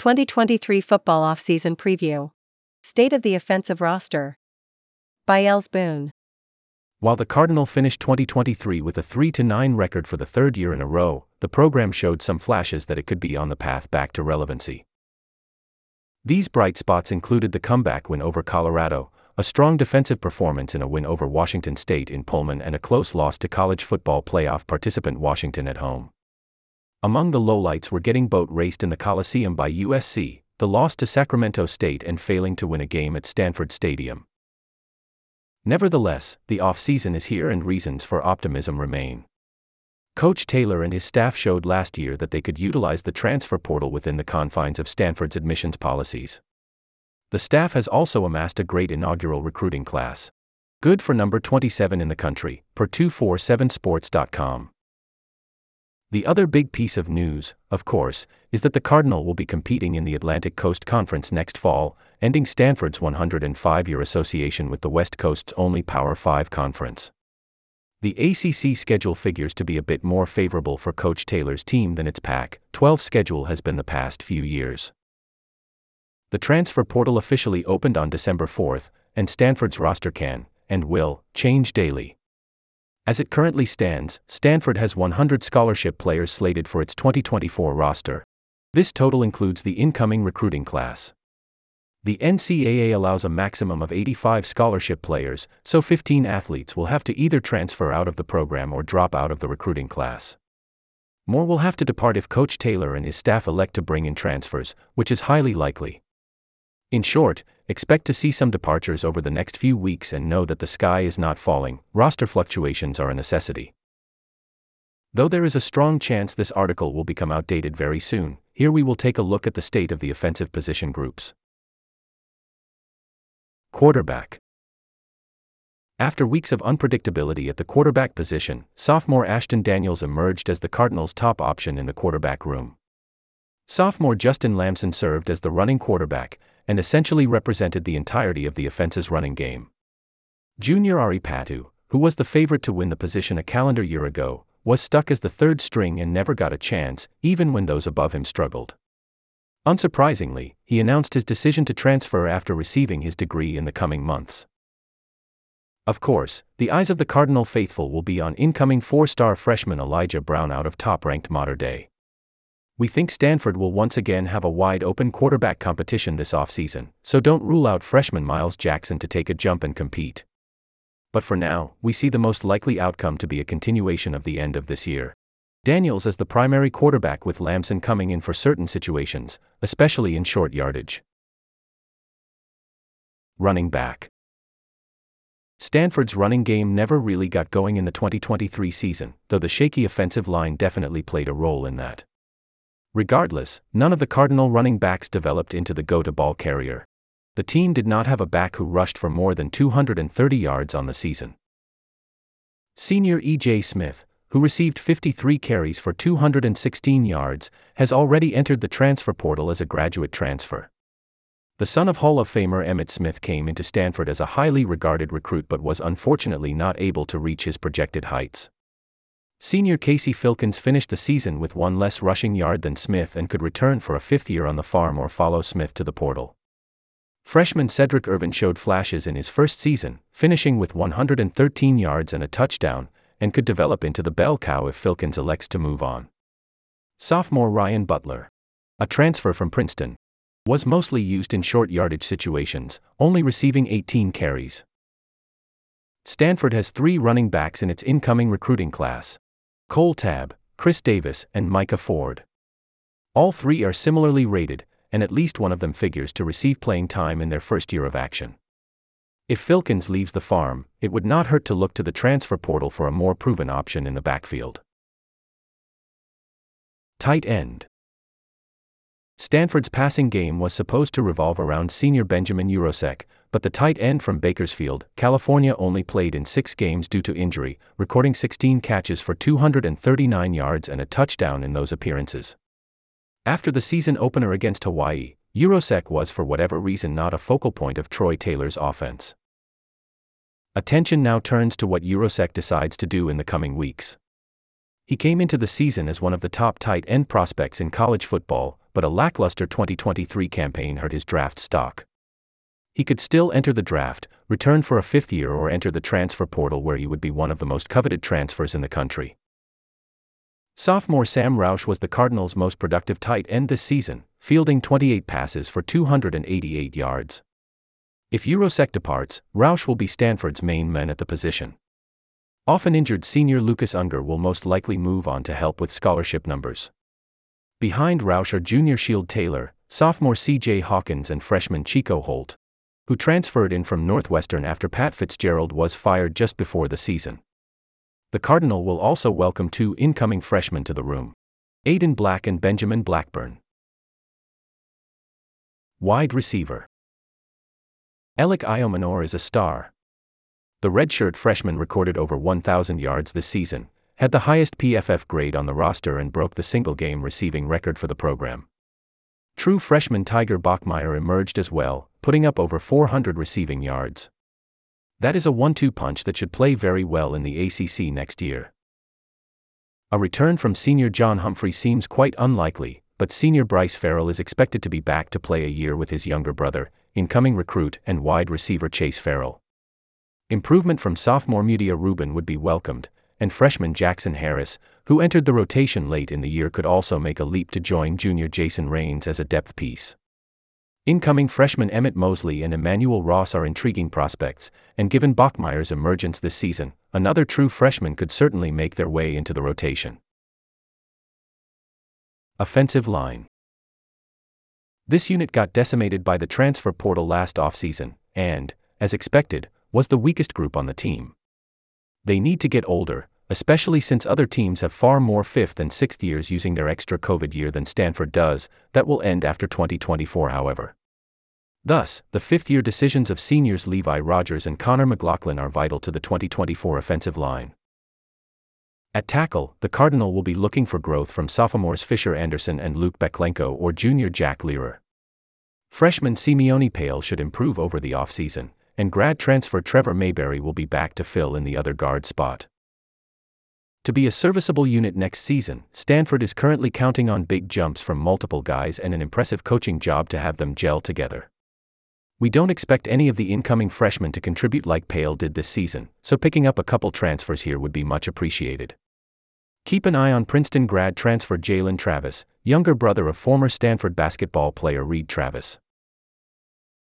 2023 football offseason preview. State of the offensive roster. By Els Boone. While the Cardinal finished 2023 with a 3 9 record for the third year in a row, the program showed some flashes that it could be on the path back to relevancy. These bright spots included the comeback win over Colorado, a strong defensive performance in a win over Washington State in Pullman, and a close loss to college football playoff participant Washington at home. Among the lowlights were getting boat raced in the Coliseum by USC, the loss to Sacramento State, and failing to win a game at Stanford Stadium. Nevertheless, the offseason is here and reasons for optimism remain. Coach Taylor and his staff showed last year that they could utilize the transfer portal within the confines of Stanford's admissions policies. The staff has also amassed a great inaugural recruiting class. Good for number 27 in the country, per 247sports.com. The other big piece of news, of course, is that the Cardinal will be competing in the Atlantic Coast Conference next fall, ending Stanford's 105 year association with the West Coast's only Power 5 conference. The ACC schedule figures to be a bit more favorable for Coach Taylor's team than its Pac 12 schedule has been the past few years. The transfer portal officially opened on December 4th, and Stanford's roster can, and will, change daily. As it currently stands, Stanford has 100 scholarship players slated for its 2024 roster. This total includes the incoming recruiting class. The NCAA allows a maximum of 85 scholarship players, so 15 athletes will have to either transfer out of the program or drop out of the recruiting class. More will have to depart if Coach Taylor and his staff elect to bring in transfers, which is highly likely. In short, expect to see some departures over the next few weeks and know that the sky is not falling, roster fluctuations are a necessity. Though there is a strong chance this article will become outdated very soon, here we will take a look at the state of the offensive position groups. Quarterback. After weeks of unpredictability at the quarterback position, sophomore Ashton Daniels emerged as the Cardinals' top option in the quarterback room. Sophomore Justin Lamson served as the running quarterback and essentially represented the entirety of the offense's running game. Junior Ari Patu, who was the favorite to win the position a calendar year ago, was stuck as the third string and never got a chance, even when those above him struggled. Unsurprisingly, he announced his decision to transfer after receiving his degree in the coming months. Of course, the eyes of the Cardinal faithful will be on incoming four star freshman Elijah Brown out of top ranked Mater Dei. We think Stanford will once again have a wide open quarterback competition this offseason, so don't rule out freshman Miles Jackson to take a jump and compete. But for now, we see the most likely outcome to be a continuation of the end of this year. Daniels as the primary quarterback with Lamson coming in for certain situations, especially in short yardage. Running back. Stanford's running game never really got going in the 2023 season, though the shaky offensive line definitely played a role in that. Regardless, none of the Cardinal running backs developed into the go to ball carrier. The team did not have a back who rushed for more than 230 yards on the season. Senior E.J. Smith, who received 53 carries for 216 yards, has already entered the transfer portal as a graduate transfer. The son of Hall of Famer Emmitt Smith came into Stanford as a highly regarded recruit but was unfortunately not able to reach his projected heights. Senior Casey Filkins finished the season with one less rushing yard than Smith and could return for a fifth year on the farm or follow Smith to the portal. Freshman Cedric Irvin showed flashes in his first season, finishing with 113 yards and a touchdown, and could develop into the bell cow if Filkins elects to move on. Sophomore Ryan Butler, a transfer from Princeton, was mostly used in short yardage situations, only receiving 18 carries. Stanford has three running backs in its incoming recruiting class Cole Tabb, Chris Davis, and Micah Ford. All three are similarly rated, and at least one of them figures to receive playing time in their first year of action. If Filkins leaves the farm, it would not hurt to look to the transfer portal for a more proven option in the backfield. Tight end. Stanford's passing game was supposed to revolve around senior Benjamin Yurosek, but the tight end from Bakersfield, California only played in six games due to injury, recording 16 catches for 239 yards and a touchdown in those appearances. After the season opener against Hawaii, Yurosek was for whatever reason not a focal point of Troy Taylor's offense. Attention now turns to what Yurosek decides to do in the coming weeks. He came into the season as one of the top tight end prospects in college football, but a lackluster 2023 campaign hurt his draft stock. He could still enter the draft, return for a fifth year, or enter the transfer portal where he would be one of the most coveted transfers in the country. Sophomore Sam Roush was the Cardinals' most productive tight end this season, fielding 28 passes for 288 yards. If Yurosek departs, Roush will be Stanford's main man at the position. Often injured senior Lucas Unger will most likely move on to help with scholarship numbers. Behind Roush are junior Shield Taylor, sophomore CJ Hawkins, and freshman Chico Holt, who transferred in from Northwestern after Pat Fitzgerald was fired just before the season. The Cardinal will also welcome two incoming freshmen to the room Aiden Black and Benjamin Blackburn. Wide receiver Elic Ayomanor is a star. The redshirt freshman recorded over 1,000 yards this season, had the highest PFF grade on the roster, and broke the single game receiving record for the program. True freshman Tiger Bachmeier emerged as well, putting up over 400 receiving yards. That is a one two punch that should play very well in the ACC next year. A return from senior John Humphrey seems quite unlikely, but senior Bryce Farrell is expected to be back to play a year with his younger brother, incoming recruit and wide receiver Chase Farrell. Improvement from sophomore Mudia Reuben would be welcomed, and freshman Jackson Harris, who entered the rotation late in the year, could also make a leap to join junior Jason Rains as a depth piece. Incoming freshmen Emmett Mosley and Emmanuel Ross are intriguing prospects, and given Bachmeier's emergence this season, another true freshman could certainly make their way into the rotation. Offensive line. This unit got decimated by the transfer portal last offseason, and, as expected, was the weakest group on the team. They need to get older, especially since other teams have far more fifth and sixth years using their extra COVID year than Stanford does, that will end after 2024, however. Thus, the fifth year decisions of seniors Levi Rogers and Connor McLaughlin are vital to the 2024 offensive line. At tackle, the Cardinal will be looking for growth from sophomores Fisher Anderson and Luke Baklenko or junior Jack Leyrer. Freshman Simione Pale should improve over the offseason, and grad transfer Trevor Mayberry will be back to fill in the other guard spot. To be a serviceable unit next season, Stanford is currently counting on big jumps from multiple guys and an impressive coaching job to have them gel together. We don't expect any of the incoming freshmen to contribute like Pale did this season, so picking up a couple transfers here would be much appreciated. Keep an eye on Princeton grad transfer Jalen Travis, younger brother of former Stanford basketball player Reid Travis.